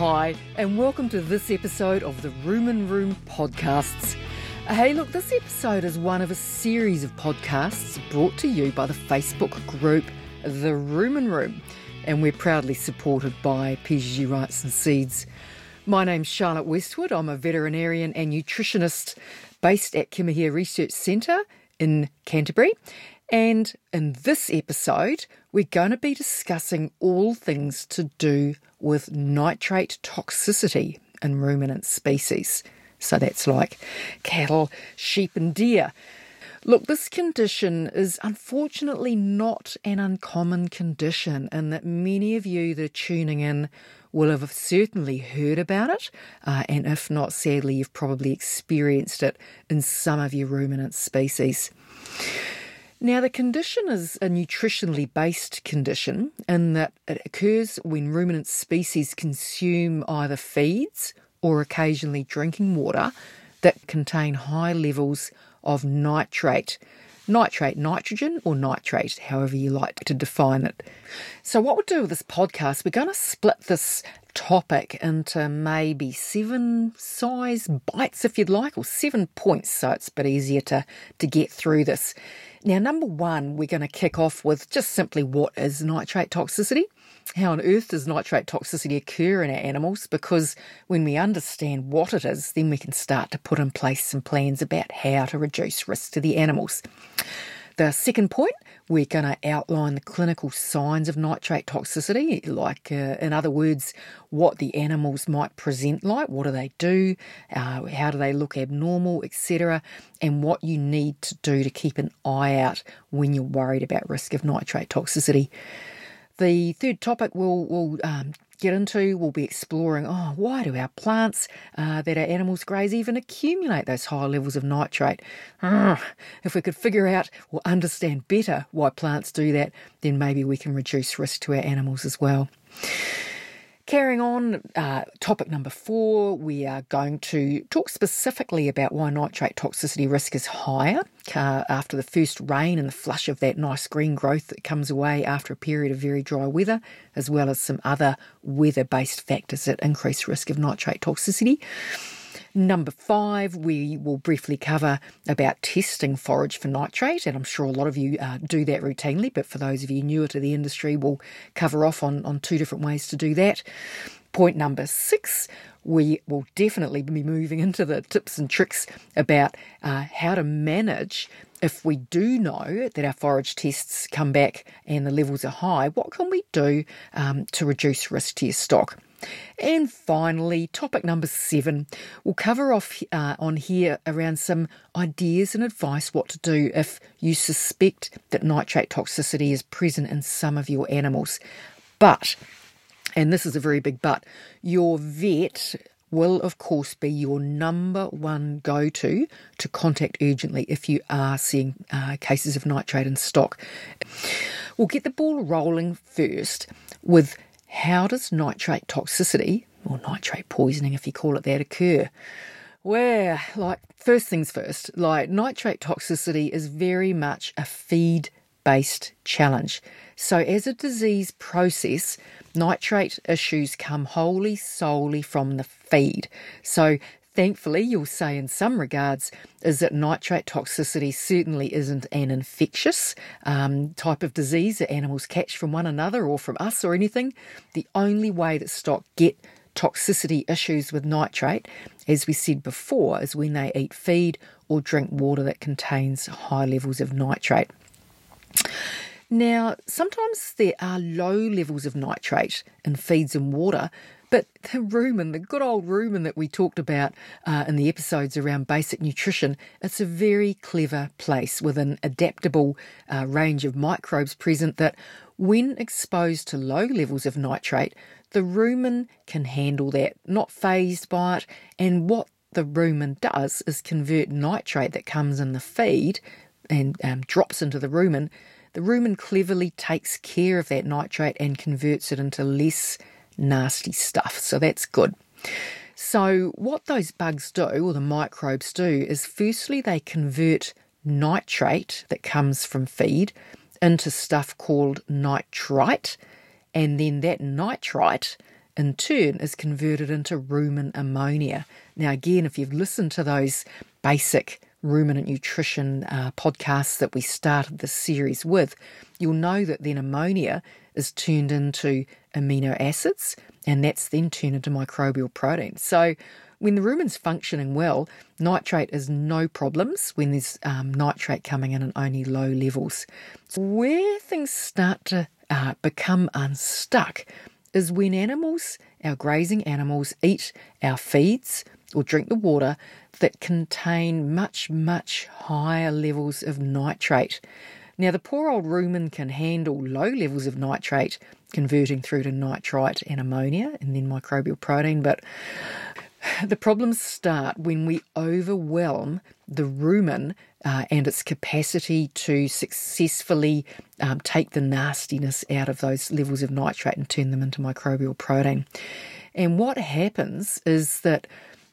Hi, and welcome to this episode of the Rumen Room podcasts. Hey, look, this episode is one of a series of podcasts brought to you by the Facebook group The Rumen Room, and we're proudly supported by PGG and Seeds. My name's Charlotte Westwood. I'm a veterinarian and nutritionist based at Kimihia Research Centre in Canterbury. And in this episode, we're going to be discussing all things to do with nitrate toxicity in ruminant species. So that's like cattle, sheep, and deer. Look, this condition is unfortunately not an uncommon condition, and that many of you that are tuning in will have certainly heard about it, uh, and if not, sadly, you've probably experienced it in some of your ruminant species. Now, the condition is a nutritionally based condition in that it occurs when ruminant species consume either feeds or occasionally drinking water that contain high levels of nitrate. Nitrate, nitrogen, or nitrate, however you like to define it. So, what we'll do with this podcast, we're going to split this topic into maybe seven size bites, if you'd like, or seven points, so it's a bit easier to, to get through this. Now, number one, we're going to kick off with just simply what is nitrate toxicity. How on earth does nitrate toxicity occur in our animals? Because when we understand what it is, then we can start to put in place some plans about how to reduce risk to the animals. The second point, we're going to outline the clinical signs of nitrate toxicity, like, uh, in other words, what the animals might present like, what do they do, uh, how do they look abnormal, etc., and what you need to do to keep an eye out when you're worried about risk of nitrate toxicity. The third topic will will um, get into, we'll be exploring oh, why do our plants uh, that our animals graze even accumulate those high levels of nitrate? If we could figure out or understand better why plants do that, then maybe we can reduce risk to our animals as well. Carrying on, uh, topic number four, we are going to talk specifically about why nitrate toxicity risk is higher uh, after the first rain and the flush of that nice green growth that comes away after a period of very dry weather, as well as some other weather based factors that increase risk of nitrate toxicity. Number five, we will briefly cover about testing forage for nitrate, and I'm sure a lot of you uh, do that routinely, but for those of you newer to the industry, we'll cover off on, on two different ways to do that. Point number six, we will definitely be moving into the tips and tricks about uh, how to manage if we do know that our forage tests come back and the levels are high, what can we do um, to reduce risk to your stock? And finally, topic number seven, we'll cover off uh, on here around some ideas and advice what to do if you suspect that nitrate toxicity is present in some of your animals. But, and this is a very big but, your vet will, of course, be your number one go to to contact urgently if you are seeing uh, cases of nitrate in stock. We'll get the ball rolling first with how does nitrate toxicity, or nitrate poisoning if you call it that, occur? Well, like, first things first, like, nitrate toxicity is very much a feed based challenge. So, as a disease process, nitrate issues come wholly solely from the feed. So, thankfully, you'll say in some regards, is that nitrate toxicity certainly isn't an infectious um, type of disease that animals catch from one another or from us or anything. The only way that stock get toxicity issues with nitrate, as we said before, is when they eat feed or drink water that contains high levels of nitrate. Now, sometimes there are low levels of nitrate in feeds and water but the rumen, the good old rumen that we talked about uh, in the episodes around basic nutrition, it's a very clever place with an adaptable uh, range of microbes present that, when exposed to low levels of nitrate, the rumen can handle that, not phased by it. And what the rumen does is convert nitrate that comes in the feed and um, drops into the rumen. The rumen cleverly takes care of that nitrate and converts it into less nasty stuff. So that's good. So, what those bugs do, or the microbes do, is firstly they convert nitrate that comes from feed into stuff called nitrite, and then that nitrite in turn is converted into rumen ammonia. Now, again, if you've listened to those basic ruminant nutrition uh, podcasts that we started this series with, you'll know that then ammonia is turned into amino acids and that's then turned into microbial protein. So when the rumen's functioning well, nitrate is no problems when there's um, nitrate coming in at only low levels. So where things start to uh, become unstuck is when animals, our grazing animals, eat our feeds or drink the water that contain much, much higher levels of nitrate. Now, the poor old rumen can handle low levels of nitrate, converting through to nitrite and ammonia and then microbial protein, but the problems start when we overwhelm the rumen uh, and its capacity to successfully um, take the nastiness out of those levels of nitrate and turn them into microbial protein. And what happens is that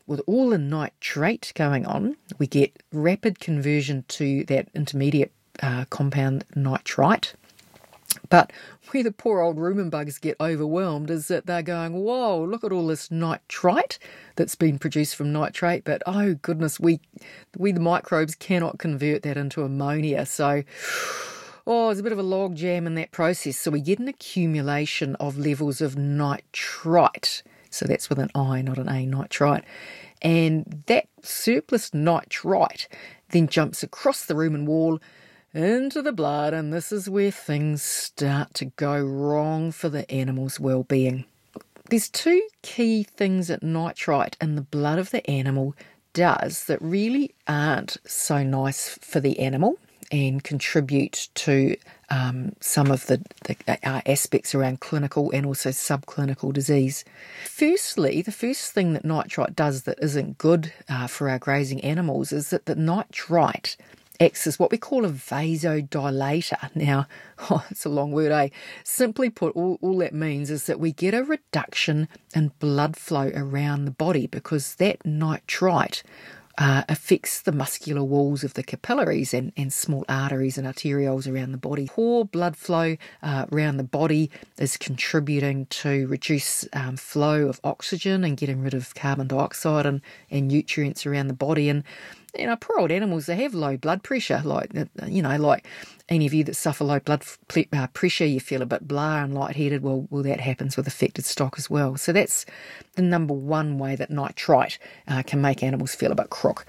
with all the nitrate going on, we get rapid conversion to that intermediate uh, compound nitrite. But where the poor old rumen bugs get overwhelmed is that they're going, whoa, look at all this nitrite that's been produced from nitrate, but oh goodness, we we the microbes cannot convert that into ammonia. So oh, there's a bit of a log jam in that process. So we get an accumulation of levels of nitrite. So that's with an I, not an A, nitrite. And that surplus nitrite then jumps across the rumen wall into the blood, and this is where things start to go wrong for the animal's well-being. There's two key things that nitrite in the blood of the animal does that really aren't so nice for the animal and contribute to um, some of the, the uh, aspects around clinical and also subclinical disease. Firstly, the first thing that nitrite does that isn't good uh, for our grazing animals is that the nitrite acts as what we call a vasodilator. Now, oh, it's a long word, eh? Simply put, all, all that means is that we get a reduction in blood flow around the body because that nitrite uh, affects the muscular walls of the capillaries and, and small arteries and arterioles around the body. Poor blood flow uh, around the body is contributing to reduce um, flow of oxygen and getting rid of carbon dioxide and, and nutrients around the body. And you know, poor old animals, they have low blood pressure. Like, you know, like any of you that suffer low blood uh, pressure, you feel a bit blah and lightheaded. Well, well, that happens with affected stock as well. So that's the number one way that nitrite uh, can make animals feel a bit crook.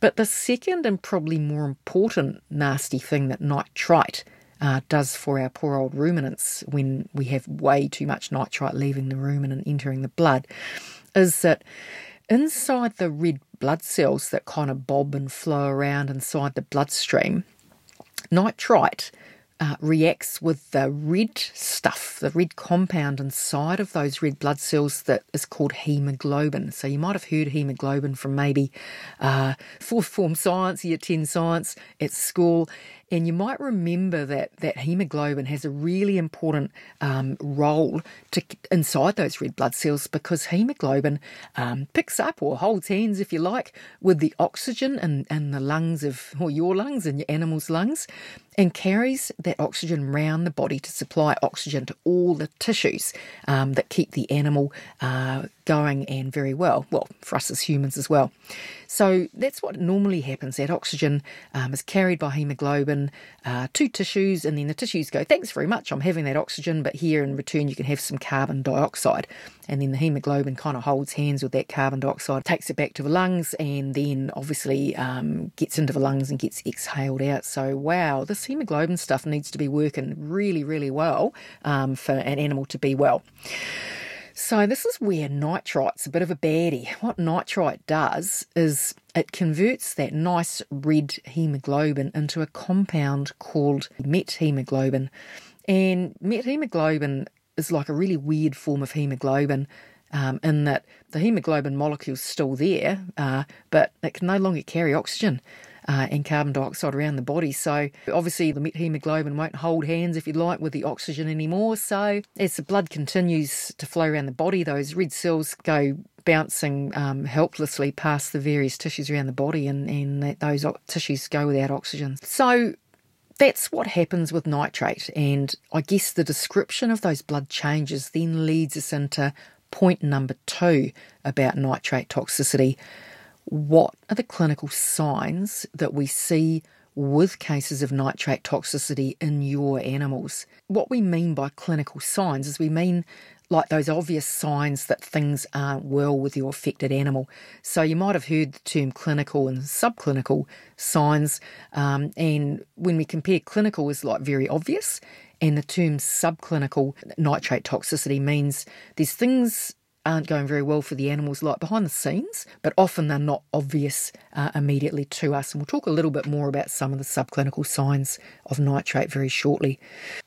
But the second and probably more important nasty thing that nitrite uh, does for our poor old ruminants when we have way too much nitrite leaving the rumen and entering the blood is that inside the red blood cells that kind of bob and flow around inside the bloodstream, nitrite uh, reacts with the red stuff, the red compound inside of those red blood cells that is called hemoglobin. So you might have heard hemoglobin from maybe uh, fourth form science, year 10 science at school. And you might remember that that hemoglobin has a really important um, role to inside those red blood cells because hemoglobin um, picks up or holds hands, if you like, with the oxygen and and the lungs of or your lungs and your animal's lungs, and carries that oxygen around the body to supply oxygen to all the tissues um, that keep the animal uh, going and very well. Well, for us as humans as well. So that's what normally happens. That oxygen um, is carried by hemoglobin uh, to tissues, and then the tissues go, Thanks very much, I'm having that oxygen, but here in return you can have some carbon dioxide. And then the hemoglobin kind of holds hands with that carbon dioxide, takes it back to the lungs, and then obviously um, gets into the lungs and gets exhaled out. So, wow, this hemoglobin stuff needs to be working really, really well um, for an animal to be well. So, this is where nitrite's a bit of a baddie. What nitrite does is it converts that nice red hemoglobin into a compound called methemoglobin. And methemoglobin is like a really weird form of hemoglobin um, in that the hemoglobin molecule's still there, uh, but it can no longer carry oxygen uh, and carbon dioxide around the body. So obviously the hemoglobin won't hold hands, if you like, with the oxygen anymore. So as the blood continues to flow around the body, those red cells go bouncing um, helplessly past the various tissues around the body, and, and those tissues go without oxygen. So that's what happens with nitrate. And I guess the description of those blood changes then leads us into point number two about nitrate toxicity. What are the clinical signs that we see with cases of nitrate toxicity in your animals? What we mean by clinical signs is we mean like those obvious signs that things aren't well with your affected animal. So you might have heard the term clinical and subclinical signs, um, and when we compare clinical is like very obvious, and the term subclinical nitrate toxicity means there's things aren't going very well for the animals, like behind the scenes, but often they're not obvious uh, immediately to us. And we'll talk a little bit more about some of the subclinical signs of nitrate very shortly.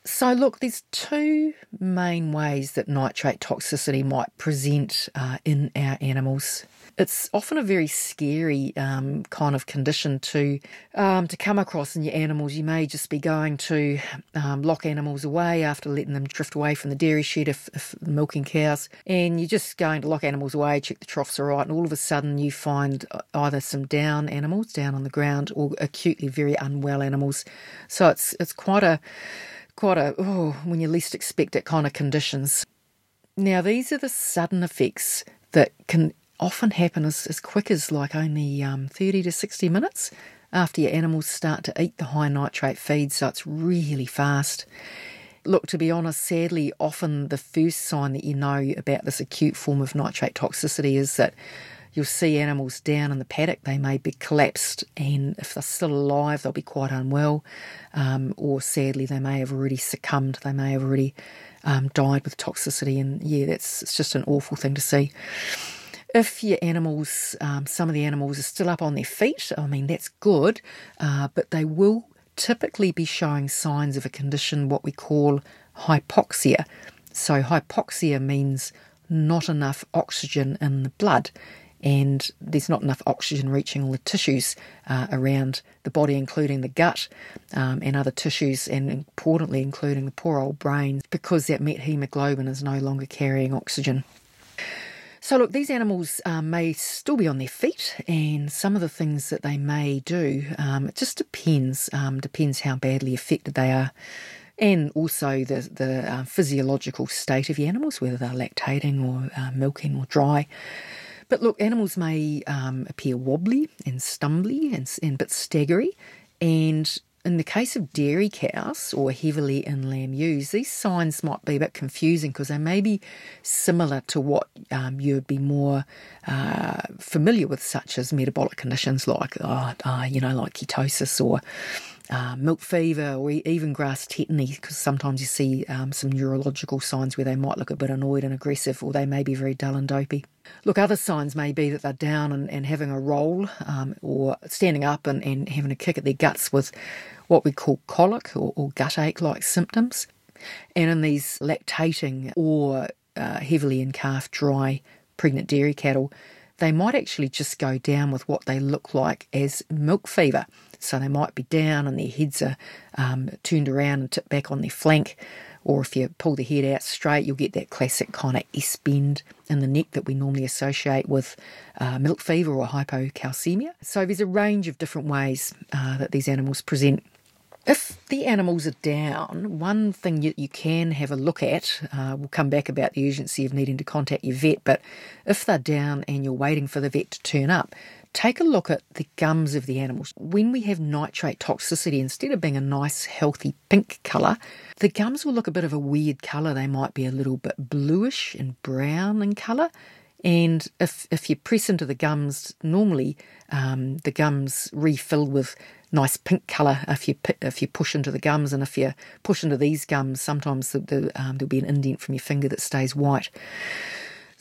So, look, there's two main ways that nitrate toxicity might present uh, in our animals it's often a very scary um, kind of condition to um, to come across in your animals. You may just be going to um, lock animals away after letting them drift away from the dairy shed if, if milking cows, and you're just going to lock animals away, check the troughs are right, and all of a sudden you find uh, either some down animals down on the ground or acutely very unwell animals. So it's it's quite a quite a oh, when you least expect it kind of conditions. Now these are the sudden effects that can often happen as, as quick as like only um, 30 to 60 minutes after your animals start to eat the high nitrate feed, so it's really fast. Look, to be honest, sadly, often the first sign that you know about this acute form of nitrate toxicity is that you'll see animals down in the paddock. They may be collapsed, and if they're still alive, they'll be quite unwell, um, or sadly, they may have already succumbed. They may have already um, died with toxicity, and yeah, that's it's just an awful thing to see. If your animals, um, some of the animals are still up on their feet, I mean, that's good, uh, but they will typically be showing signs of a condition, what we call hypoxia. So, hypoxia means not enough oxygen in the blood, and there's not enough oxygen reaching all the tissues uh, around the body, including the gut um, and other tissues, and importantly, including the poor old brain, because that methemoglobin is no longer carrying oxygen. So, look, these animals um, may still be on their feet, and some of the things that they may do, um, it just depends. Um, depends how badly affected they are, and also the the uh, physiological state of the animals, whether they're lactating or uh, milking or dry. But look, animals may um, appear wobbly and stumbly and, and bit staggery, and in the case of dairy cows or heavily in lamb ewes, these signs might be a bit confusing because they may be similar to what um, you would be more uh, familiar with, such as metabolic conditions like, uh, uh, you know, like ketosis or uh, milk fever or even grass tetany, because sometimes you see um, some neurological signs where they might look a bit annoyed and aggressive, or they may be very dull and dopey. Look, other signs may be that they're down and, and having a roll um, or standing up and, and having a kick at their guts with what we call colic or, or gut ache like symptoms. And in these lactating or uh, heavily in calf dry pregnant dairy cattle, they might actually just go down with what they look like as milk fever. So they might be down and their heads are um, turned around and tipped back on their flank. Or if you pull the head out straight, you'll get that classic kind of S bend in the neck that we normally associate with uh, milk fever or hypocalcemia. So there's a range of different ways uh, that these animals present. If the animals are down, one thing you, you can have a look at, uh, we'll come back about the urgency of needing to contact your vet, but if they're down and you're waiting for the vet to turn up, take a look at the gums of the animals. When we have nitrate toxicity, instead of being a nice, healthy pink colour, the gums will look a bit of a weird colour. They might be a little bit bluish and brown in colour. And if, if you press into the gums, normally um, the gums refill with nice pink colour if you if you push into the gums, and if you push into these gums, sometimes the, the, um, there'll be an indent from your finger that stays white.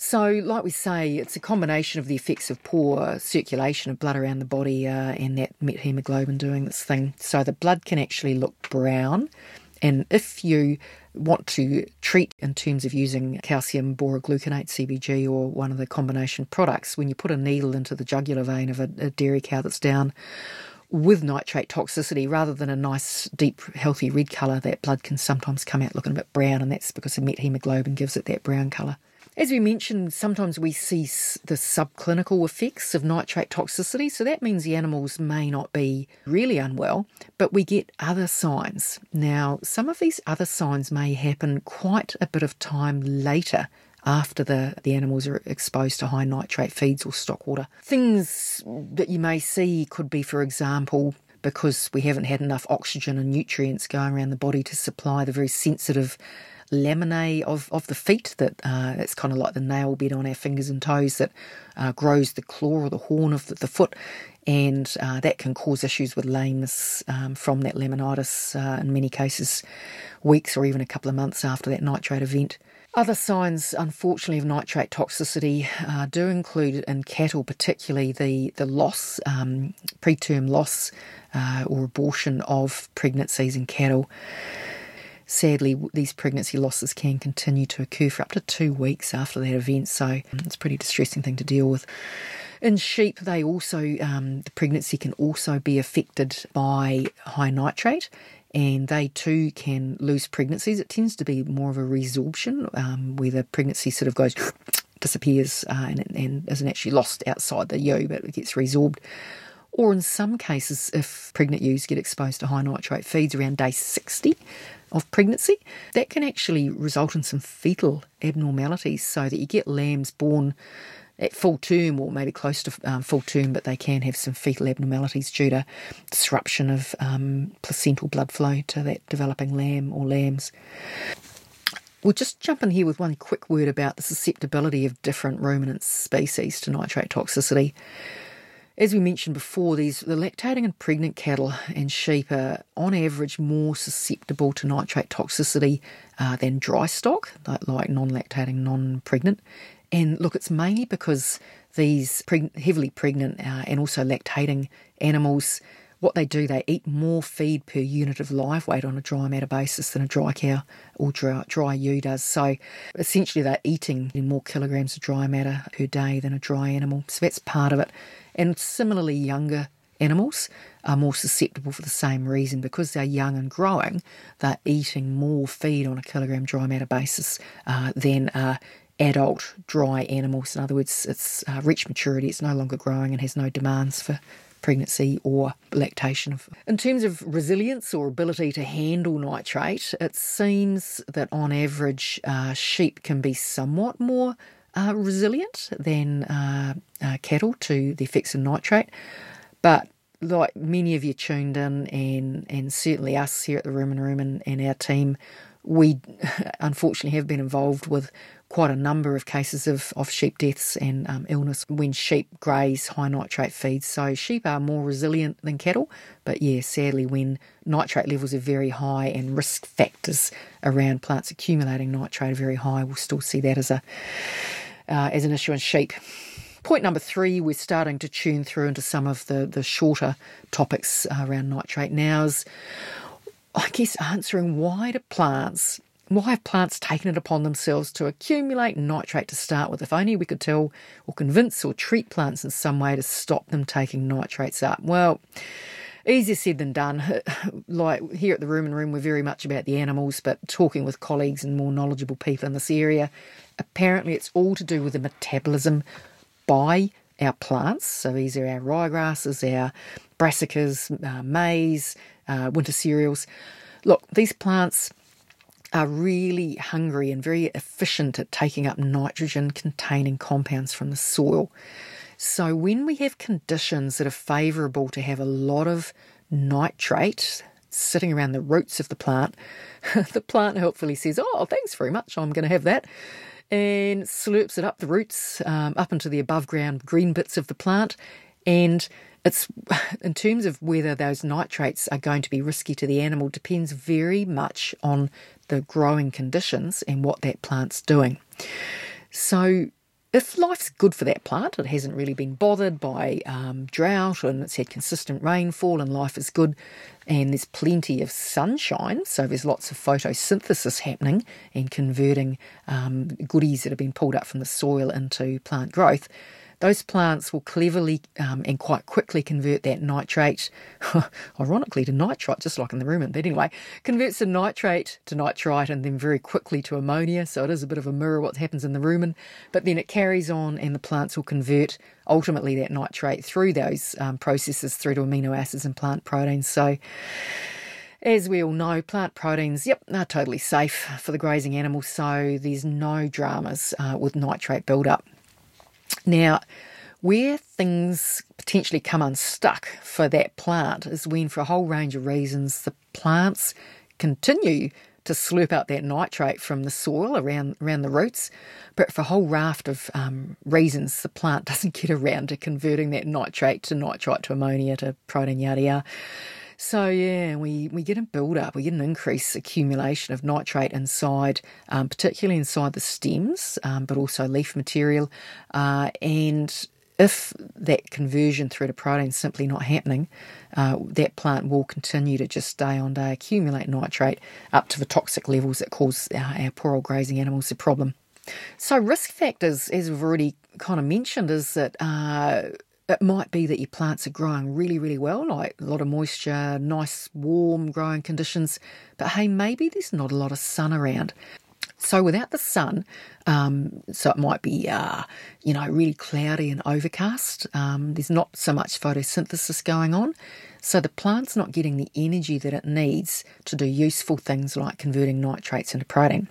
So, like we say, it's a combination of the effects of poor circulation of blood around the body uh, and that methemoglobin doing this thing. So, the blood can actually look brown. And if you want to treat in terms of using calcium borogluconate CBG or one of the combination products, when you put a needle into the jugular vein of a, a dairy cow that's down with nitrate toxicity, rather than a nice, deep, healthy red colour, that blood can sometimes come out looking a bit brown, and that's because the methemoglobin gives it that brown colour. As we mentioned, sometimes we see the subclinical effects of nitrate toxicity, so that means the animals may not be really unwell, but we get other signs. Now, some of these other signs may happen quite a bit of time later after the, the animals are exposed to high nitrate feeds or stock water. Things that you may see could be, for example, because we haven't had enough oxygen and nutrients going around the body to supply the very sensitive laminae of, of the feet that uh, it's kind of like the nail bed on our fingers and toes that uh, grows the claw or the horn of the, the foot and uh, that can cause issues with lameness um, from that laminitis uh, in many cases weeks or even a couple of months after that nitrate event. Other signs, unfortunately, of nitrate toxicity uh, do include in cattle, particularly the the loss, um, preterm loss uh, or abortion of pregnancies in cattle. Sadly, these pregnancy losses can continue to occur for up to two weeks after that event, so um, it's a pretty distressing thing to deal with. In sheep, they also um, the pregnancy can also be affected by high nitrate, and they too can lose pregnancies. It tends to be more of a resorption, um, where the pregnancy sort of goes disappears uh, and, and isn't actually lost outside the ewe, but it gets resorbed. Or in some cases, if pregnant ewes get exposed to high nitrate feeds around day 60, of pregnancy, that can actually result in some fetal abnormalities so that you get lambs born at full term or maybe close to um, full term, but they can have some fetal abnormalities due to disruption of um, placental blood flow to that developing lamb or lambs. We'll just jump in here with one quick word about the susceptibility of different ruminant species to nitrate toxicity. As we mentioned before, these the lactating and pregnant cattle and sheep are on average more susceptible to nitrate toxicity uh, than dry stock, like, like non-lactating, non-pregnant. And look, it's mainly because these preg- heavily pregnant uh, and also lactating animals, what they do, they eat more feed per unit of live weight on a dry matter basis than a dry cow or dry, dry ewe does. So essentially, they're eating more kilograms of dry matter per day than a dry animal. So that's part of it. And similarly, younger animals are more susceptible for the same reason because they're young and growing, they're eating more feed on a kilogram dry matter basis uh, than uh, adult dry animals. In other words, it's uh, reached maturity, it's no longer growing and has no demands for pregnancy or lactation. In terms of resilience or ability to handle nitrate, it seems that on average, uh, sheep can be somewhat more uh, resilient than uh, uh, cattle to the effects of nitrate. But like many of you tuned in, and, and certainly us here at the Rumen Room and, and our team, we unfortunately have been involved with quite a number of cases of, of sheep deaths and um, illness when sheep graze high nitrate feeds. So sheep are more resilient than cattle, but yeah, sadly, when nitrate levels are very high and risk factors around plants accumulating nitrate are very high, we'll still see that as a uh, as an issue in sheep. Point number three, we're starting to tune through into some of the, the shorter topics around nitrate now is, I guess, answering why do plants, why have plants taken it upon themselves to accumulate nitrate to start with? If only we could tell or convince or treat plants in some way to stop them taking nitrates up. Well, easier said than done. Like here at the Rumen Room, we're very much about the animals, but talking with colleagues and more knowledgeable people in this area, apparently it's all to do with the metabolism by our plants. So these are our ryegrasses, our brassicas, uh, maize, uh, winter cereals. Look, these plants are really hungry and very efficient at taking up nitrogen containing compounds from the soil. So, when we have conditions that are favourable to have a lot of nitrate sitting around the roots of the plant, the plant helpfully says, Oh, thanks very much, I'm going to have that and slurps it up the roots, um, up into the above ground green bits of the plant. And it's in terms of whether those nitrates are going to be risky to the animal depends very much on the growing conditions and what that plant's doing. So if life's good for that plant, it hasn't really been bothered by um, drought and it's had consistent rainfall and life is good and there's plenty of sunshine, so there's lots of photosynthesis happening and converting um, goodies that have been pulled up from the soil into plant growth, those plants will cleverly um, and quite quickly convert that nitrate, ironically, to nitrite, just like in the rumen. But anyway, converts the nitrate to nitrite and then very quickly to ammonia. So it is a bit of a mirror what happens in the rumen. But then it carries on and the plants will convert ultimately that nitrate through those um, processes through to amino acids and plant proteins. So as we all know, plant proteins, yep, are totally safe for the grazing animals, so there's no dramas uh, with nitrate buildup. Now, where things potentially come unstuck for that plant is when, for a whole range of reasons, the plants continue to slurp out that nitrate from the soil around around the roots, but for a whole raft of um, reasons, the plant doesn't get around to converting that nitrate to nitrite to ammonia to protein yada yada. So yeah, we, we get a build up, we get an increased accumulation of nitrate inside, um, particularly inside the stems, um, but also leaf material. Uh, and if that conversion through to protein is simply not happening, uh, that plant will continue to just day on day accumulate nitrate up to the toxic levels that cause our, our poor old grazing animals a problem. So, risk factors, as we've already kind of mentioned, is that uh, it might be that your plants are growing really, really well, like a lot of moisture, nice warm growing conditions, but hey, maybe there's not a lot of sun around. So without the sun, um, so it might be, uh, you know, really cloudy and overcast. Um, there's not so much photosynthesis going on. So the plant's not getting the energy that it needs to do useful things like converting nitrates into protein.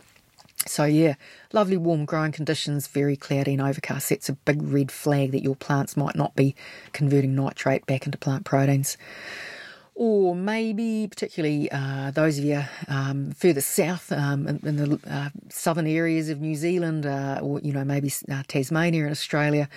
So, yeah, lovely warm growing conditions, very cloudy and overcast. That's a big red flag that your plants might not be converting nitrate back into plant proteins. Or maybe, particularly uh, those of you um, further south um, in, in, the uh, southern areas of New Zealand, uh, or you know maybe uh, Tasmania and Australia,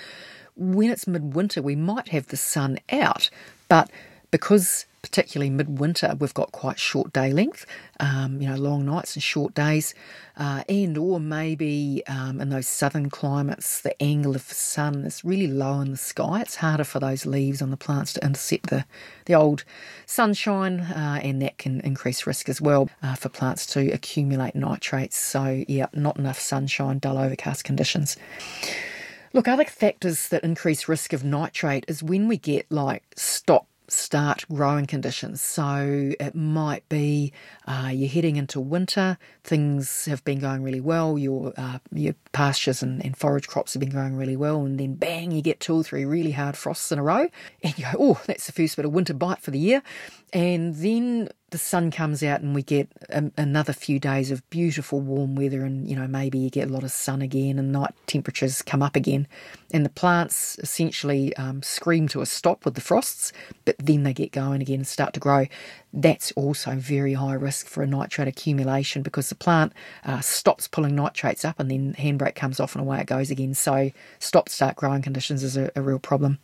when it's midwinter, we might have the sun out, but because particularly midwinter, we've got quite short day length, um, you know, long nights and short days, uh, and or maybe um, in those southern climates, the angle of the sun is really low in the sky. It's harder for those leaves on the plants to intercept the, the old sunshine, uh, and that can increase risk as well uh, for plants to accumulate nitrates. So, yeah, not enough sunshine, dull overcast conditions. Look, other factors that increase risk of nitrate is when we get like stop start growing conditions. So it might be uh, you're heading into winter, things have been going really well, your uh, your pastures and, and, forage crops have been growing really well, and then bang, you get two or three really hard frosts in a row, and you go, oh, that's the first bit of winter bite for the year. And then the sun comes out and we get a, another few days of beautiful warm weather and you know maybe you get a lot of sun again and night temperatures come up again. And the plants essentially um, scream to a stop with the frosts but then they get going again and start to grow. That's also very high risk for a nitrate accumulation because the plant uh, stops pulling nitrates up and then handbrake comes off and away it goes again. So stop start growing conditions is a, a real problem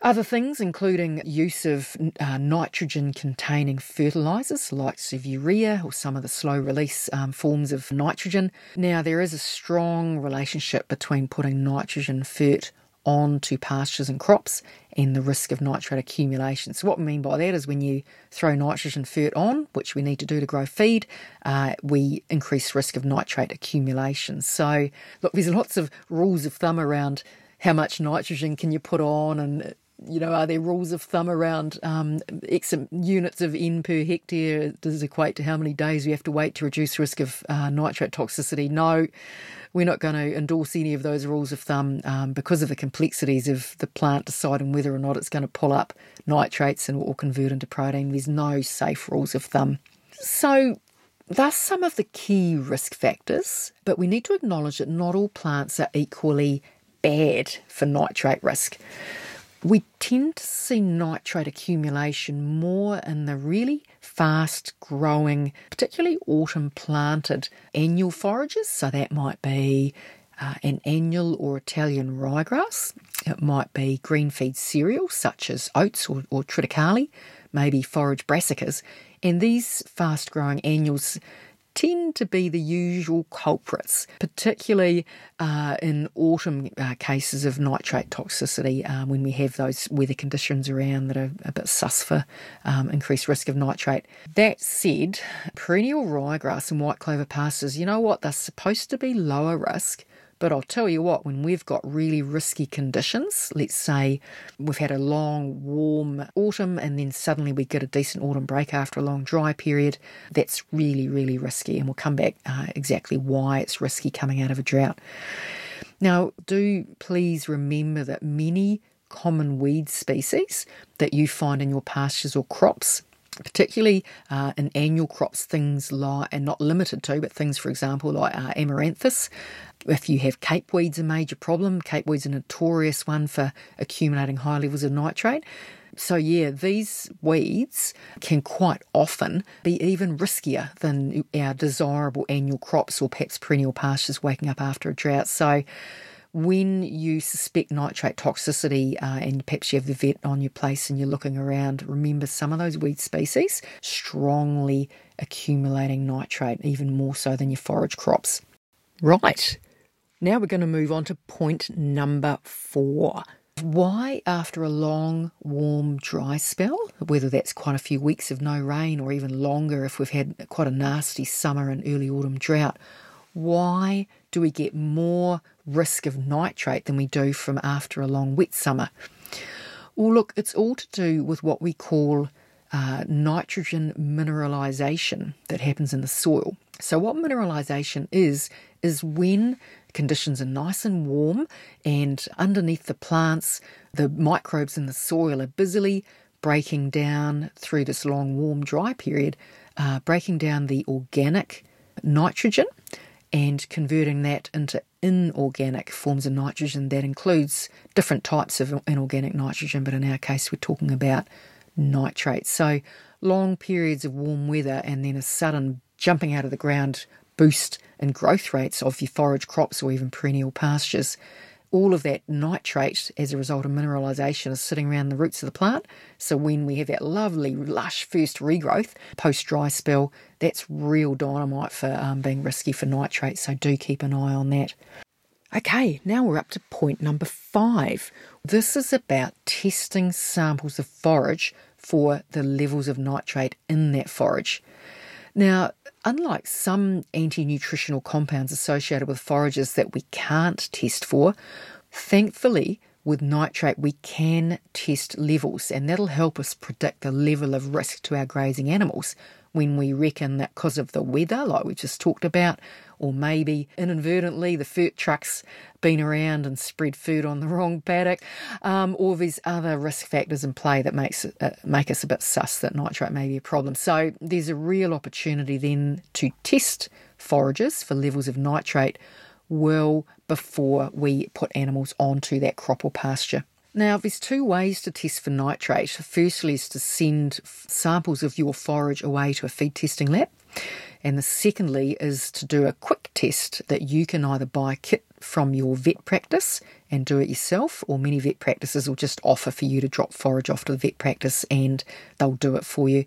other things, including use of uh, nitrogen containing fertilisers, like urea or some of the slow release um, forms of nitrogen. Now, there is a strong relationship between putting nitrogen fert onto pastures and crops and the risk of nitrate accumulation. So, what we mean by that is when you throw nitrogen fert on, which we need to do to grow feed, uh, we increase risk of nitrate accumulation. So, look, there's lots of rules of thumb around how much nitrogen can you put on and you know, are there rules of thumb around um, X units of N per hectare? Does it equate to how many days you have to wait to reduce risk of uh, nitrate toxicity? No, we're not going to endorse any of those rules of thumb um, because of the complexities of the plant deciding whether or not it's going to pull up nitrates and or convert into protein. There's no safe rules of thumb. So, thus some of the key risk factors, but we need to acknowledge that not all plants are equally bad for nitrate risk. We tend to see nitrate accumulation more in the really fast growing, particularly autumn planted annual forages. So that might be uh, an annual or Italian ryegrass. It might be green feed cereals such as oats or, or triticale, maybe forage brassicas. And these fast growing annuals tend to be the usual culprits, particularly uh, in autumn uh, cases of nitrate toxicity uh, when we have those weather conditions around that are a bit sus for um, increased risk of nitrate. That said, perennial ryegrass and white clover pastures, you know what? They're supposed to be lower risk But I'll tell you what, when we've got really risky conditions, let's say we've had a long, warm autumn and then suddenly we get a decent autumn break after a long dry period, that's really, really risky. And we'll come back uh, exactly why it's risky coming out of a drought. Now, do please remember that many common weed species that you find in your pastures or crops particularly uh, in annual crops, things like, and not limited to, but things, for example, like uh, amaranthus. If you have cape weeds, a major problem. Cape weeds a notorious one for accumulating high levels of nitrate. So, yeah, these weeds can quite often be even riskier than our desirable annual crops or perhaps perennial pastures waking up after a drought. So, when you suspect nitrate toxicity uh, and perhaps you have the vet on your place and you're looking around, remember some of those weed species strongly accumulating nitrate, even more so than your forage crops. Right, now we're going to move on to point number four. Why, after a long, warm, dry spell, whether that's quite a few weeks of no rain or even longer if we've had quite a nasty summer and early autumn drought, why do we get more risk of nitrate than we do from after a long wet summer? Well, look, it's all to do with what we call uh, nitrogen mineralization that happens in the soil. So, what mineralization is, is when conditions are nice and warm and underneath the plants, the microbes in the soil are busily breaking down through this long, warm, dry period, uh, breaking down the organic nitrogen and converting that into inorganic forms of nitrogen that includes different types of inorganic nitrogen, but in our case, we're talking about nitrates. So, long periods of warm weather and then a sudden jumping out of the ground boost in growth rates of your forage crops or even perennial pastures all of that nitrate as a result of mineralisation is sitting around the roots of the plant. So when we have that lovely, lush first regrowth post dry spell, that's real dynamite for um, being risky for nitrate. So do keep an eye on that. Okay, now we're up to point number five. This is about testing samples of forage for the levels of nitrate in that forage. Now, unlike some anti nutritional compounds associated with forages that we can't test for, thankfully, with nitrate, we can test levels, and that'll help us predict the level of risk to our grazing animals when we reckon that because of the weather, like we just talked about, or maybe inadvertently the fert truck's been around and spread food on the wrong paddock, um, or these other risk factors in play that makes uh, make us a bit sus that nitrate may be a problem. So there's a real opportunity then to test forages for levels of nitrate well before we put animals onto that crop or pasture. Now, there's two ways to test for nitrate. Firstly, is to send samples of your forage away to a feed testing lab. And the secondly is to do a quick test that you can either buy kit from your vet practice and do it yourself, or many vet practices will just offer for you to drop forage off to the vet practice and they'll do it for you.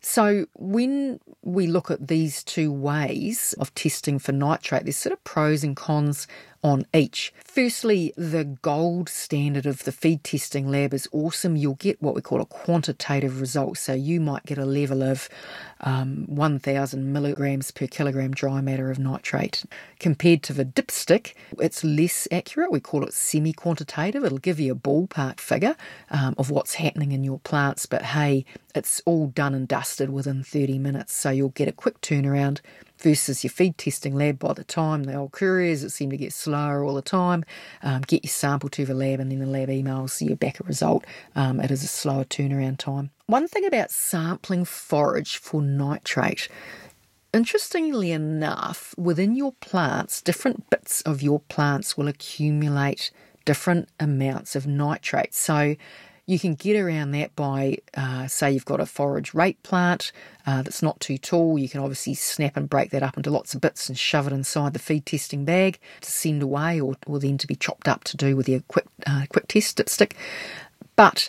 So, when we look at these two ways of testing for nitrate, there's sort of pros and cons on each. Firstly, the gold standard of the feed testing lab is awesome. You'll get what we call a quantitative result. So you might get a level of um, 1,000 milligrams per kilogram dry matter of nitrate. Compared to the dipstick, it's less accurate. We call it semi quantitative. It'll give you a ballpark figure um, of what's happening in your plants, but hey, it's all done and dusted within 30 minutes. So you'll get a quick turnaround versus your feed testing lab by the time the old couriers that seem to get slower all the time um, get your sample to the lab and then the lab emails you back a result um, it is a slower turnaround time one thing about sampling forage for nitrate interestingly enough within your plants different bits of your plants will accumulate different amounts of nitrate so you can get around that by, uh, say, you've got a forage rape plant uh, that's not too tall. You can obviously snap and break that up into lots of bits and shove it inside the feed testing bag to send away, or, or then to be chopped up to do with your quick uh, quick test dipstick. But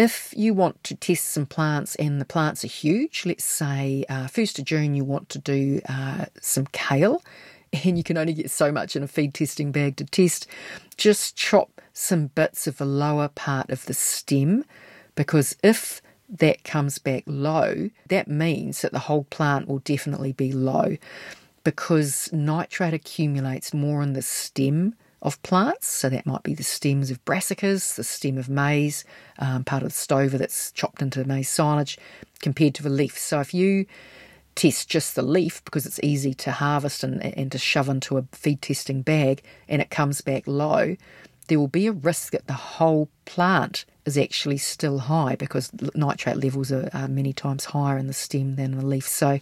if you want to test some plants and the plants are huge, let's say uh, 1st of June you want to do uh, some kale and you can only get so much in a feed testing bag to test, just chop some bits of the lower part of the stem because if that comes back low, that means that the whole plant will definitely be low. because nitrate accumulates more in the stem of plants. So that might be the stems of brassicas, the stem of maize, um, part of the stover that's chopped into maize silage, compared to the leaf. So if you test just the leaf because it's easy to harvest and, and to shove into a feed testing bag and it comes back low, there will be a risk that the whole plant is actually still high because nitrate levels are, are, many times higher in the stem than the leaf. So,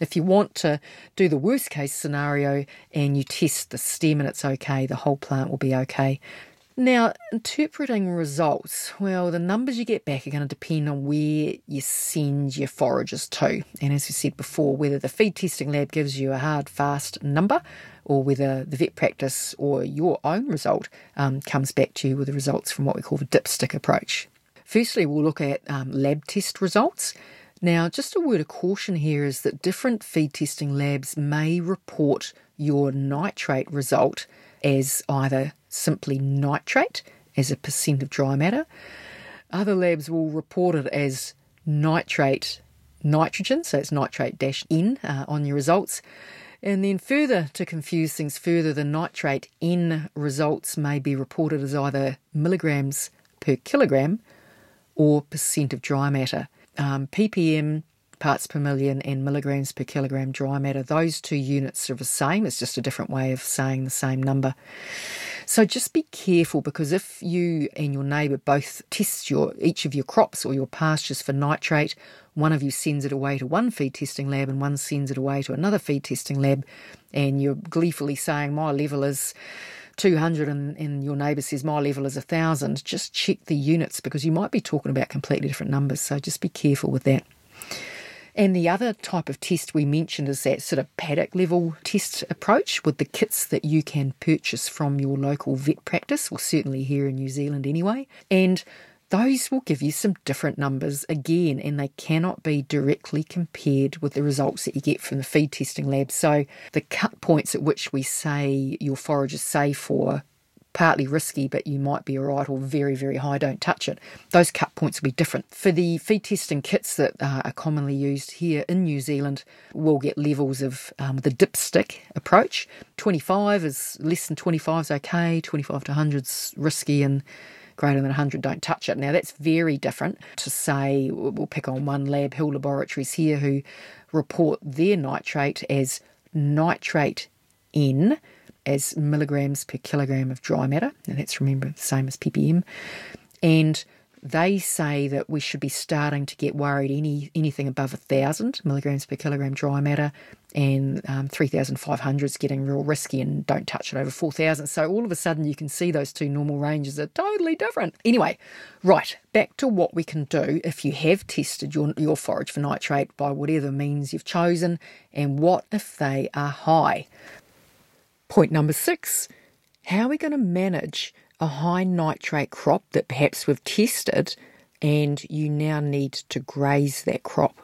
if you want to do the worst case scenario and you test the stem and it's okay, the whole plant will be okay. Now, interpreting results, well, the numbers you get back are going to depend on where you send your forages to. And as we said before, whether the feed testing lab gives you a hard, fast number or whether the vet practice or your own result um, comes back to you with the results from what we call the dipstick approach. Firstly, we'll look at um, lab test results. Now, just a word of caution here is that different feed testing labs may report your nitrate result as either simply nitrate as a percent of dry matter. Other labs will report it as nitrate nitrogen, so it's nitrate dash N uh, on your results. And then further to confuse things further, the nitrate N results may be reported as either milligrams per kilogram or percent of dry matter. Um, ppm, parts per million, and milligrams per kilogram dry matter, those two units are the same. It's just a different way of saying the same number. So just be careful because if you and your neighbour both test your each of your crops or your pastures for nitrate, one of you sends it away to one feed testing lab and one sends it away to another feed testing lab, and you're gleefully saying my level is 200 and, and your neighbour says my level is 1,000, just check the units because you might be talking about completely different numbers. So just be careful with that. And the other type of test we mentioned is that sort of paddock level test approach with the kits that you can purchase from your local vet practice, or certainly here in New Zealand anyway. And those will give you some different numbers again, and they cannot be directly compared with the results that you get from the feed testing lab. So, the cut points at which we say your forage is safe for partly risky, but you might be alright, or very, very high, don't touch it. Those cut points will be different. For the feed testing kits that uh, are commonly used here in New Zealand, we'll get levels of um, the dipstick approach. 25 is less than 25 is okay, 25 to 100 is risky, and greater than 100 don't touch it. Now, that's very different to say, we'll pick on one lab, Hill Laboratories here, who report their nitrate as nitrate N as milligrams per kilogram of dry matter, and that's remember the same as ppm. And they say that we should be starting to get worried any anything above a thousand milligrams per kilogram dry matter, and um, three thousand five hundred is getting real risky, and don't touch it over four thousand. So all of a sudden, you can see those two normal ranges are totally different. Anyway, right back to what we can do if you have tested your your forage for nitrate by whatever means you've chosen, and what if they are high. Point number six how are we going to manage a high nitrate crop that perhaps we've tested and you now need to graze that crop?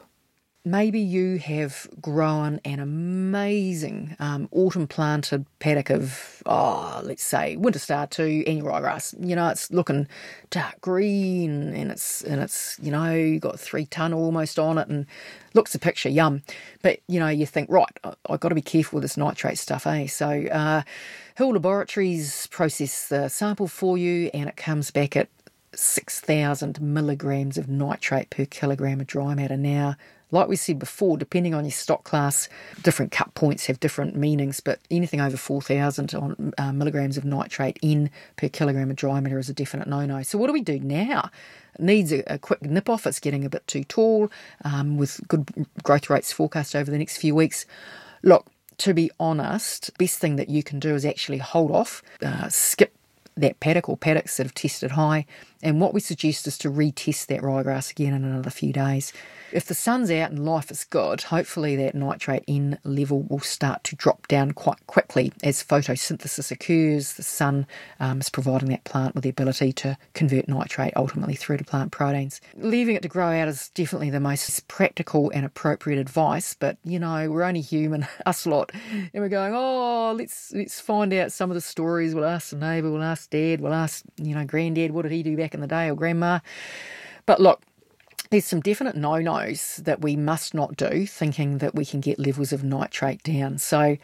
Maybe you have grown an amazing um, autumn planted paddock of, oh, let's say winter star two annual ryegrass. You know, it's looking dark green and it's and it's you know got three ton almost on it and looks a picture yum. But you know, you think right, I, have got to be careful with this nitrate stuff, eh? So uh, Hill Laboratories process the sample for you and it comes back at 6,000 milligrams of nitrate per kilogram of dry matter. Now, like we said before, depending on your stock class, different cut points have different meanings, but anything over 4,000 on, uh, milligrams of nitrate in per kilogram of dry matter is a definite no no. So, what do we do now? It needs a, a, quick nip off. It's getting a bit too tall um, with good growth rates forecast over the next few weeks. Look, to be honest, best thing that you can do is actually hold off, uh, skip that paddock or paddocks that have tested high. And what we suggest is to retest that ryegrass again in another few days. If the sun's out and life is good, hopefully that nitrate N level will start to drop down quite quickly as photosynthesis occurs. The sun um, is providing that plant with the ability to convert nitrate ultimately through to plant proteins. Leaving it to grow out is definitely the most practical and appropriate advice, but you know, we're only human, us lot, and we're going, oh, let's let's find out some of the stories. We'll ask the neighbour, we'll ask dad, we'll ask, you know, granddad, what did he do back in the day, or grandma. But look, there's some definite no nos that we must not do, thinking that we can get levels of nitrate down. So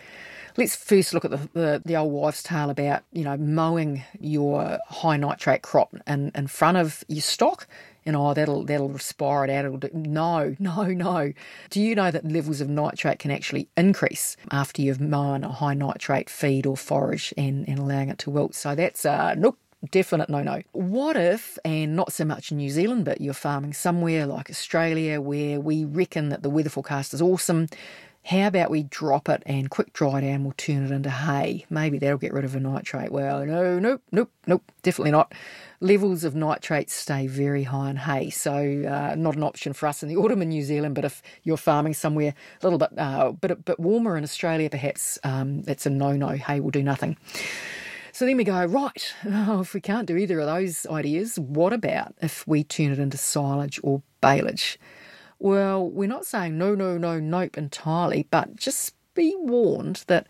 let's first look at the, the, the, old wives' tale about, you know, mowing your high nitrate crop in, in front of your stock. And oh, that'll that'll respire it out. It'll do. No, no, no. Do you know that levels of nitrate can actually increase after you've mown a high nitrate feed or forage and, and allowing it to wilt? So that's uh, nope, definite no no. What if, and not so much in New Zealand, but you're farming somewhere like Australia where we reckon that the weather forecast is awesome? How about we drop it and quick dry it we'll turn it into hay? Maybe that'll get rid of the nitrate. Well, no, nope, nope, nope, definitely not. Levels of nitrate stay very high in hay, so uh, not an option for us in the autumn in New Zealand. But if you're farming somewhere a little bit, uh, bit, bit warmer in Australia, perhaps um, that's a no-no. Hay will do nothing. So then we go, right, oh, if we can't do either of those ideas, what about if we turn it into silage or baleage? Well, we're not saying no, no, no, nope entirely, but just be warned that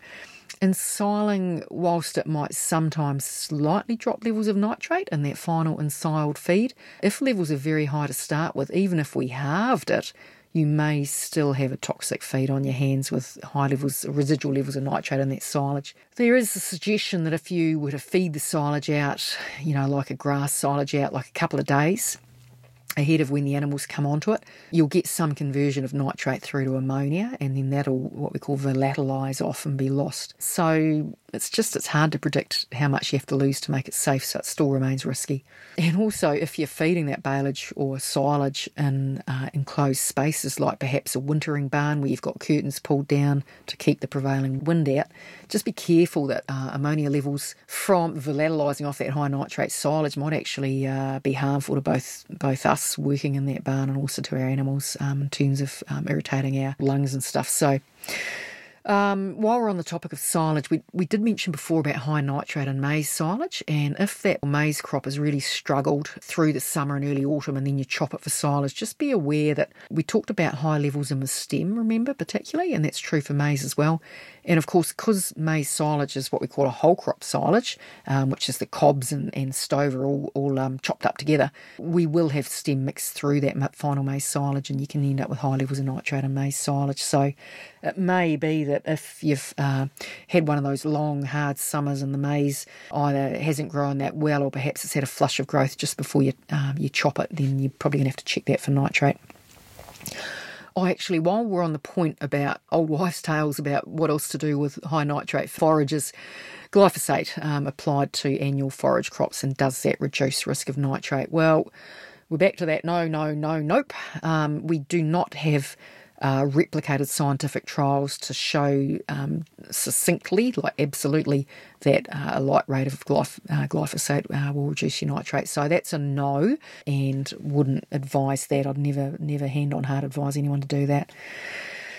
ensiling, whilst it might sometimes slightly drop levels of nitrate in that final ensiled feed, if levels are very high to start with, even if we halved it, you may still have a toxic feed on your hands with high levels, residual levels of nitrate in that silage. There is a suggestion that if you were to feed the silage out, you know, like a grass silage out, like a couple of days, ahead of when the animals come onto it, you'll get some conversion of nitrate through to ammonia, and then that'll what we call volatilise off and be lost. So it's just it's hard to predict how much you have to lose to make it safe, so it still remains risky. And also, if you're feeding that baleage or silage in uh, enclosed spaces, like perhaps a wintering barn where you've got curtains pulled down to keep the prevailing wind out, just be careful that uh, ammonia levels from volatilizing off that high nitrate silage might actually uh, be harmful to both both us working in that barn and also to our animals um, in terms of um, irritating our lungs and stuff. So. Um, while we're on the topic of silage, we, we did mention before about high nitrate in maize silage, and if that maize crop has really struggled through the summer and early autumn, and then you chop it for silage, just be aware that we talked about high levels in the stem, remember, particularly, and that's true for maize as well. And of course, because maize silage is what we call a whole crop silage, um, which is the cobs and, and stover all, all um, chopped up together, we will have stem mixed through that final maize silage, and you can end up with high levels of nitrate in maize silage. So it may be that if you've uh, had one of those long, hard summers and the maize either hasn't grown that well or perhaps it's had a flush of growth just before you, um, you chop it, then you're probably going to have to check that for nitrate. Oh, actually, while we're on the point about old wives' tales about what else to do with high nitrate forages, glyphosate um, applied to annual forage crops and does that reduce risk of nitrate? Well, we're back to that no, no, no, nope. Um, we do not have uh, replicated scientific trials to show um, succinctly, like absolutely, that uh, a light rate of glyph- uh, glyphosate uh, will reduce your nitrate. So that's a no, and wouldn't advise that. I'd never, never hand on heart advise anyone to do that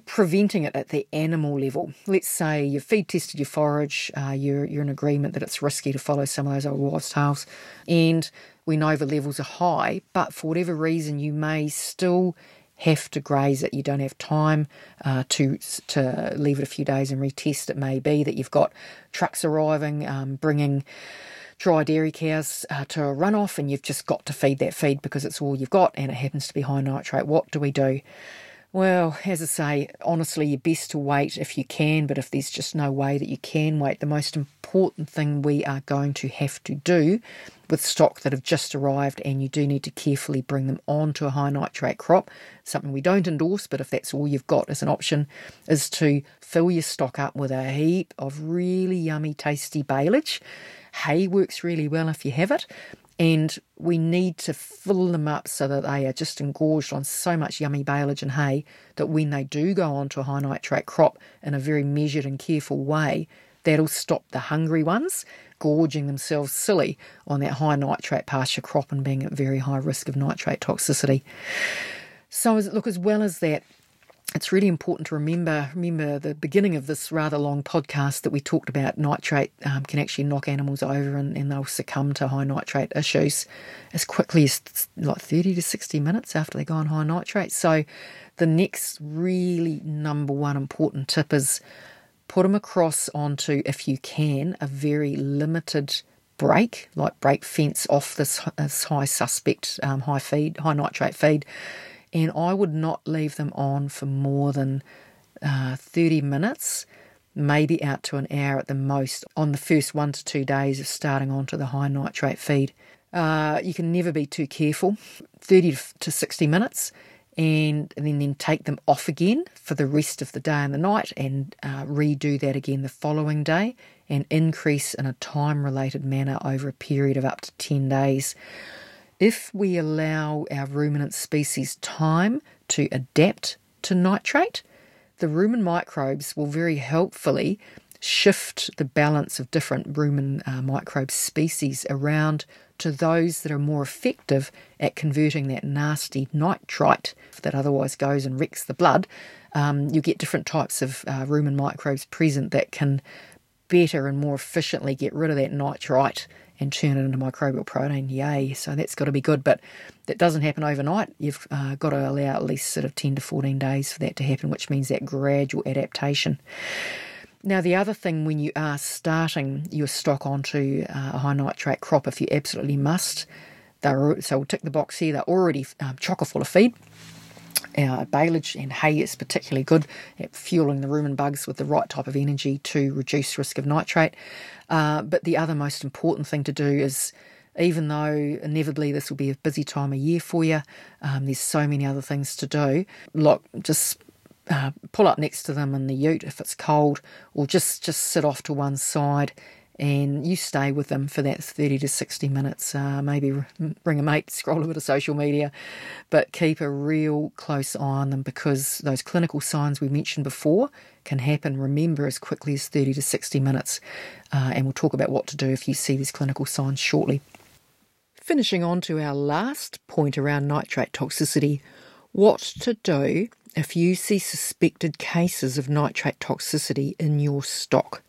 preventing it at the animal level. Let's say you've feed tested your forage, uh, you're, you're in agreement that it's risky to follow some of those old wives' tales, and we know the levels are high, but for whatever reason, you may still have to graze it. You don't have time uh, to to leave it a few days and retest. It may be that you've got trucks arriving, um, bringing dry dairy cows uh, to a runoff, and you've just got to feed that feed because it's all you've got, and it happens to be high nitrate. What do we do? Well, as I say, honestly, you're best to wait if you can, but if there's just no way that you can wait, the most important thing we are going to have to do with stock that have just arrived and you do need to carefully bring them on to a high nitrate crop, something we don't endorse, but if that's all you've got as an option, is to fill your stock up with a heap of really yummy, tasty baleage. Hay works really well if you have it, and we need to fill them up so that they are just engorged on so much yummy baleage and hay that when they do go on to a high nitrate crop in a very measured and careful way, that'll stop the hungry ones gorging themselves silly on that high nitrate pasture crop and being at very high risk of nitrate toxicity. So, as, look, as well as that, it's really important to remember remember the beginning of this rather long podcast that we talked about nitrate um, can actually knock animals over and, and, they'll succumb to high nitrate issues as quickly as like 30 to 60 minutes after they go on high nitrate so the next really number one important tip is put them across onto if you can a very limited break, like break fence off this, this high suspect, um, high feed, high nitrate feed. And I would not leave them on for more than uh, 30 minutes, maybe out to an hour at the most on the first one to two days of starting onto the high nitrate feed. Uh, you can never be too careful. 30 to 60 minutes and, then, take them off again for the rest of the day and the night and uh, redo that again the following day and increase in a time related manner over a period of up to 10 days. If we allow our ruminant species time to adapt to nitrate, the rumen microbes will very helpfully shift the balance of different rumen uh, microbe species around to those that are more effective at converting that nasty nitrite that otherwise goes and wrecks the blood. Um, you get different types of uh, rumen microbes present that can better and more efficiently get rid of that nitrite and turn it into microbial protein. Yay! So that's got to be good, but that doesn't happen overnight. You've uh, got to allow at least sort of 10 to 14 days for that to happen, which means that gradual adaptation. Now, the other thing when you are starting your stock onto uh, a high nitrate crop, if you absolutely must, they're, so we'll tick the box here, they're already um, chocker full of feed. Uh, baleage and hay is particularly good at fueling the rumen bugs with the right type of energy to reduce risk of nitrate. Uh, but the other most important thing to do is even though inevitably this will be a busy time of year for you, um, there's so many other things to do. Look, just uh, pull up next to them in the ute if it's cold, or just just sit off to one side, and you stay with them for that thirty to sixty minutes. Uh, maybe bring a mate, scroll a bit of social media, but keep a real close eye on them because those clinical signs we mentioned before can happen. Remember as quickly as thirty to sixty minutes, uh, and we'll talk about what to do if you see these clinical signs shortly. Finishing on to our last point around nitrate toxicity, what to do if you see suspected cases of nitrate toxicity in your stock.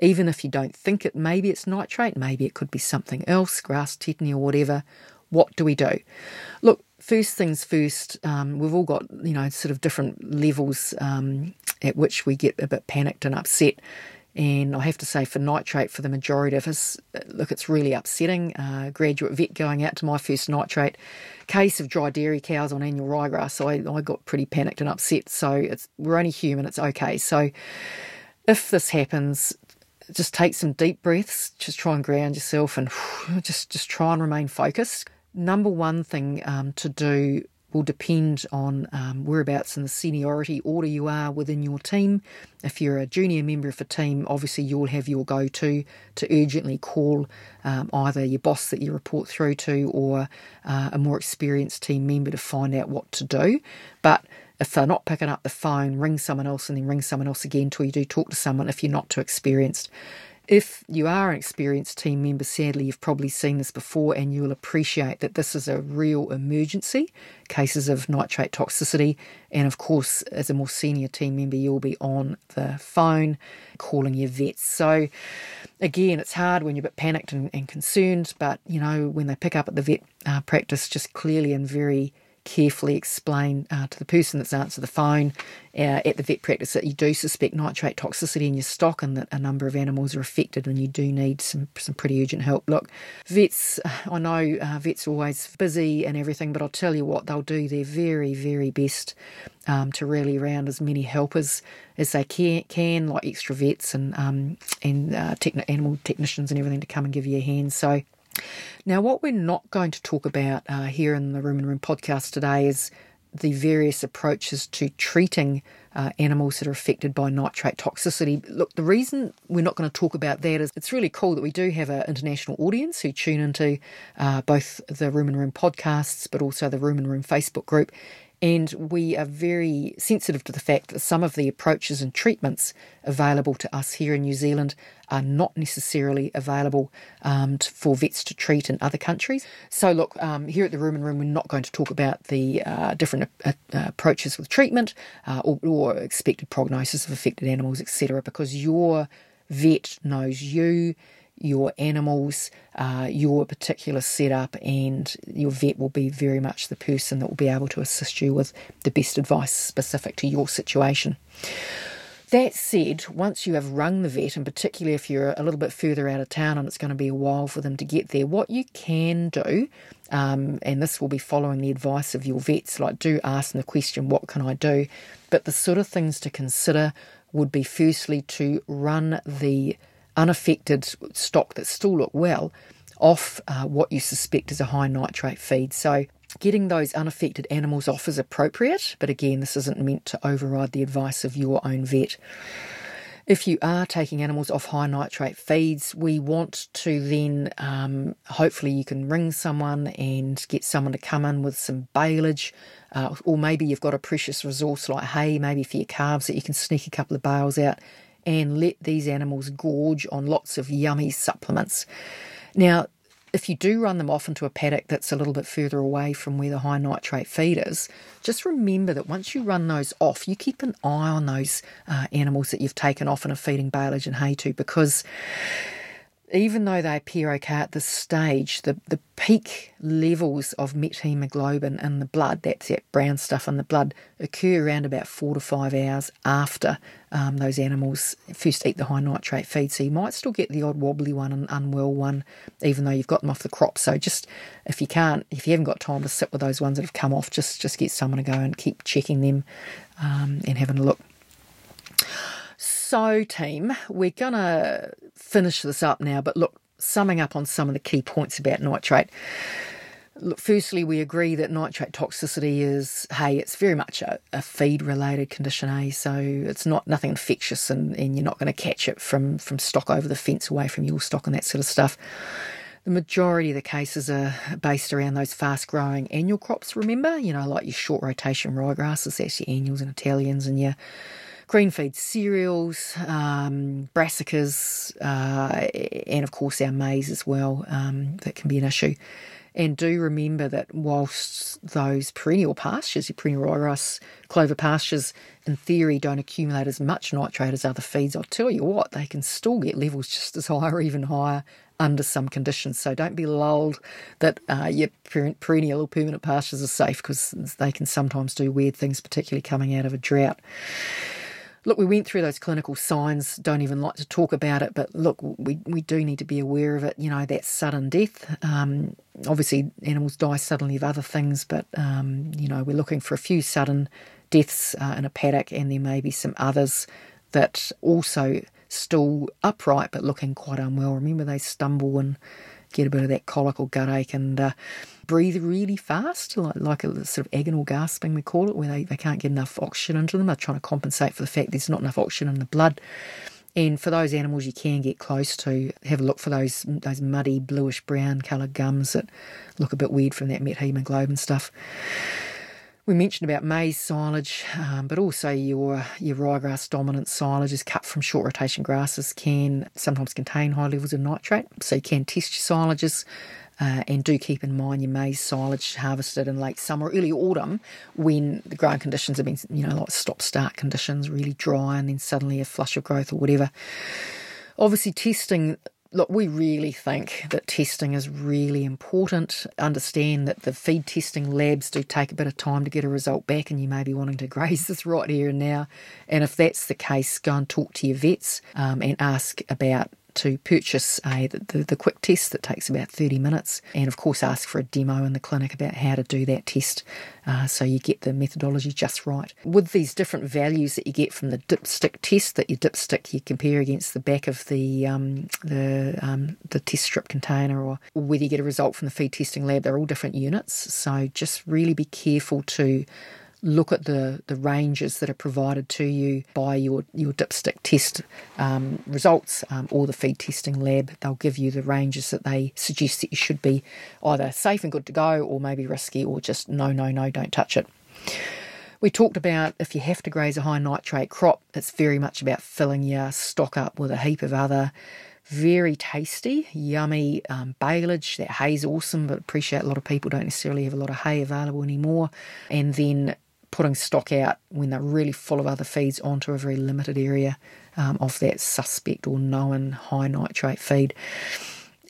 Even if you don't think it, maybe it's nitrate, maybe it could be something else, grass tetany or whatever, what do we do? Look, first things first, um, we've all got, you know, sort of different levels um, at which we get a bit panicked and upset. And I have to say, for nitrate, for the majority of us, look, it's really upsetting. Uh, graduate vet going out to my first nitrate case of dry dairy cows on annual ryegrass, so I, I got pretty panicked and upset. So it's we're only human, it's okay. So if this happens, just take some deep breaths, just try and ground yourself, and just just try and remain focused. Number one thing um, to do will depend on um, whereabouts in the seniority order you are within your team. If you're a junior member of a team, obviously you'll have your go to to urgently call um, either your boss that you report through to or uh, a more experienced team member to find out what to do. But if they're not picking up the phone, ring someone else and then ring someone else again till you do talk to someone if you're not too experienced. If you are an experienced team member, sadly, you've probably seen this before and you'll appreciate that this is a real emergency cases of nitrate toxicity. And of course, as a more senior team member, you'll be on the phone calling your vets. So, again, it's hard when you're a bit panicked and, and concerned, but you know, when they pick up at the vet uh, practice, just clearly and very carefully explain uh, to the person that's answered the phone uh, at the vet practice that you do suspect nitrate toxicity in your stock and that a number of animals are affected and you do need some, some pretty urgent help. Look, vets, I know uh, vets are always busy and everything, but I'll tell you what, they'll do their very, very best um, to rally around as many helpers as they can, can like extra vets and, um, and uh, techni- animal technicians and everything to come and give you a hand. So now, what we're not going to talk about uh, here in the Rumen Room podcast today is the various approaches to treating uh, animals that are affected by nitrate toxicity. Look, the reason we're not going to talk about that is it's really cool that we do have an international audience who tune into uh, both the Rumen Room podcasts, but also the Rumen Room Facebook group. And we are very sensitive to the fact that some of the approaches and treatments available to us here in New Zealand are not necessarily available um, to, for vets to treat in other countries. So, look, um, here at the Rumen Room, we're not going to talk about the uh, different uh, uh, approaches with treatment uh, or, or expected prognosis of affected animals, etc., because your vet knows you your animals, uh, your particular setup, and your vet will be very much the person that will be able to assist you with the best advice specific to your situation. That said, once you have rung the vet, and particularly if you're a little bit further out of town and it's going to be a while for them to get there, what you can do, um, and this will be following the advice of your vets, like do ask them the question, what can I do? But the sort of things to consider would be firstly to run the unaffected stock that still look well off uh, what you suspect is a high nitrate feed. So getting those unaffected animals off is appropriate, but again, this isn't meant to override the advice of your own vet. If you are taking animals off high nitrate feeds, we want to then um, hopefully you can ring someone and get someone to come in with some baleage, uh, or maybe you've got a precious resource like hay, maybe for your calves that you can sneak a couple of bales out and let these animals gorge on lots of yummy supplements. Now, if you do run them off into a paddock that's a little bit further away from where the high nitrate feed is, just remember that once you run those off, you keep an eye on those uh, animals that you've taken off and are feeding baleage and hay to because even though they appear okay at this stage, the, the peak levels of methemoglobin in the blood, that's that brown stuff in the blood, occur around about four to five hours after um, those animals first eat the high nitrate feed. So you might still get the odd wobbly one and unwell one, even though you've got them off the crop. So just if you can't, if you haven't got time to sit with those ones that have come off, just just get someone to go and keep checking them um, and having a look. So, team, we're going to finish this up now, but look, summing up on some of the key points about nitrate. Look, firstly, we agree that nitrate toxicity is, hey, it's very much a, a feed related condition, eh? So it's not nothing infectious and, and you're not going to catch it from, from stock over the fence away from your stock and that sort of stuff. The majority of the cases are based around those fast growing annual crops, remember? You know, like your short rotation ryegrasses, that's your annuals and Italians, and your green feed cereals, um, brassicas, uh, and of course our maize as well. Um, that can be an issue. And do remember that whilst those perennial pastures, your perennial ryegrass clover pastures, in theory don't accumulate as much nitrate as other feeds, I'll tell you what, they can still get levels just as high or even higher under some conditions. So don't be lulled that uh, your perennial or permanent pastures are safe because they can sometimes do weird things, particularly coming out of a drought. Look, we went through those clinical signs, don't even like to talk about it, but look, we, we do need to be aware of it. You know, that sudden death. Um, obviously, animals die suddenly of other things, but, um, you know, we're looking for a few sudden deaths uh, in a paddock, and there may be some others that also still upright but looking quite unwell. Remember, they stumble and get a bit of that colic or gut ache and uh, breathe really fast, like, like a sort of agonal gasping, we call it, where they, they can't get enough oxygen into them. They're trying to compensate for the fact there's not enough oxygen in the blood. And for those animals you can get close to, have a look for those those muddy bluish brown coloured gums that look a bit weird from that methemoglobin stuff. We mentioned about maize silage, um, but also your your ryegrass dominant silage is cut from short rotation grasses can sometimes contain high levels of nitrate, so you can test your silages. Uh, and do keep in mind your maize silage harvested in late summer, early autumn, when the growing conditions have been, you know, like stop-start conditions, really dry, and then suddenly a flush of growth or whatever. Obviously, testing Look, we really think that testing is really important. Understand that the feed testing labs do take a bit of time to get a result back, and you may be wanting to graze this right here and now. And if that's the case, go and talk to your vets um, and ask about to purchase a, the, the quick test that takes about 30 minutes, and of course, ask for a demo in the clinic about how to do that test uh, so you get the methodology just right. With these different values that you get from the dipstick test, that your dipstick you compare against the back of the um, the um, the test strip container, or whether you get a result from the feed testing lab, they're all different units. So just really be careful to look at the, the ranges that are provided to you by your, your dipstick test um, results um, or the feed testing lab. They'll give you the ranges that they suggest that you should be either safe and good to go or maybe risky or just no, no, no, don't touch it. We talked about if you have to graze a high nitrate crop, it's very much about filling your stock up with a heap of other very tasty, yummy um, baleage. That hay's awesome, but appreciate a lot of people don't necessarily have a lot of hay available anymore. And then putting stock out when they're really full of other feeds onto a very limited area um, of that suspect or known high nitrate feed.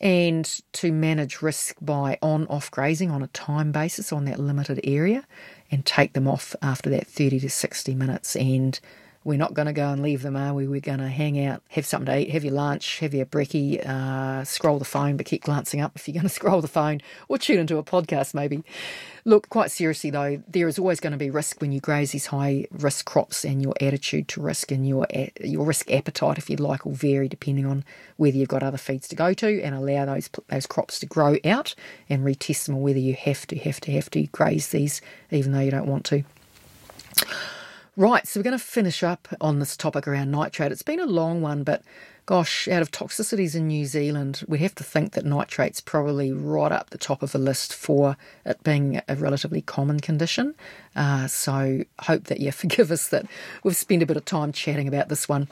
And to manage risk by on off grazing on a time basis on that limited area and take them off after that 30 to 60 minutes and We're not going to go and leave them, are we? We're going to hang out, have something to eat, have your lunch, have your brekkie, uh, scroll the phone, but keep glancing up if you're going to scroll the phone, or tune into a podcast maybe. Look, quite seriously though, there is always going to be risk when you graze these high risk crops, and your attitude to risk and your your risk appetite, if you like, will vary depending on whether you've got other feeds to go to, and allow those those crops to grow out, and retest them, or whether you have to have to have to graze these even though you don't want to. Right, so we're going to finish up on this topic around nitrate. It's been a long one, but gosh, out of toxicities in New Zealand, we have to think that nitrate's probably right up the top of the list for it being a relatively common condition. Uh, so, hope that you forgive us that we've spent a bit of time chatting about this one.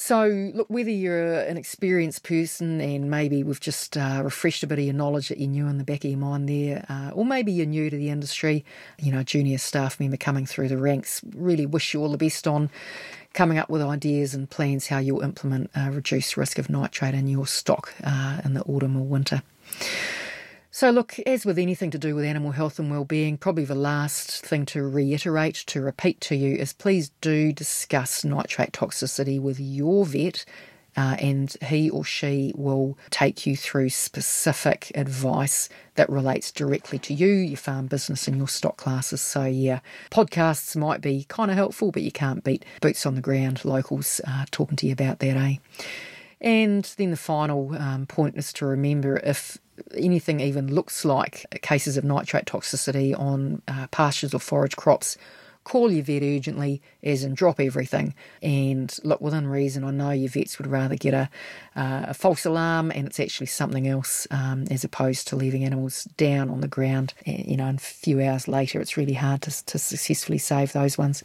So, look, whether you're an experienced person and maybe we've just uh, refreshed a bit of your knowledge that you knew in the back of your mind there, uh, or maybe you're new to the industry, you know, junior staff member coming through the ranks, really wish you all the best on coming up with ideas and plans how you'll implement a reduced risk of nitrate in your stock uh, in the autumn or winter. So, look, as with anything to do with animal health and well-being, probably the last thing to reiterate, to repeat to you, is please do discuss nitrate toxicity with your vet. Uh, and he or she will take you through specific advice that relates directly to you, your farm business, and your stock classes. So, yeah, podcasts might be kind of helpful, but you can't beat boots on the ground locals uh, talking to you about that, eh? And then the final um, point is to remember if anything even looks like cases of nitrate toxicity on uh, pastures or forage crops, call your vet urgently, as in drop everything. And look, within reason, I know your vets would rather get a, uh, a false alarm and it's actually something else um, as opposed to leaving animals down on the ground. You know, and a few hours later, it's really hard to, to successfully save those ones.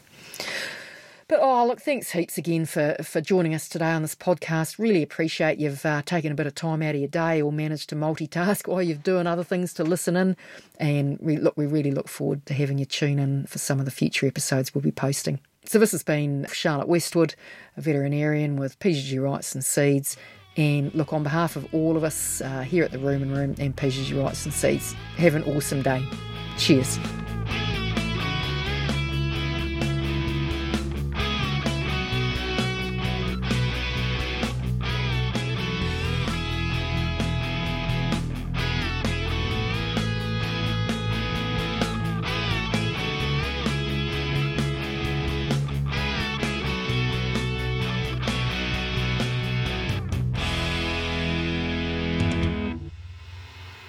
But oh, look, thanks heaps again for, for joining us today on this podcast. Really appreciate you've uh, taken a bit of time out of your day or managed to multitask while you're doing other things to listen in. And we look, we really look forward to having you tune in for some of the future episodes we'll be posting. So this has been Charlotte Westwood, a veterinarian with PGG Wrightson Seeds. And look, on behalf of all of us uh, here at the Rumen Room and PGG Wrightson Seeds, have an awesome day. Cheers.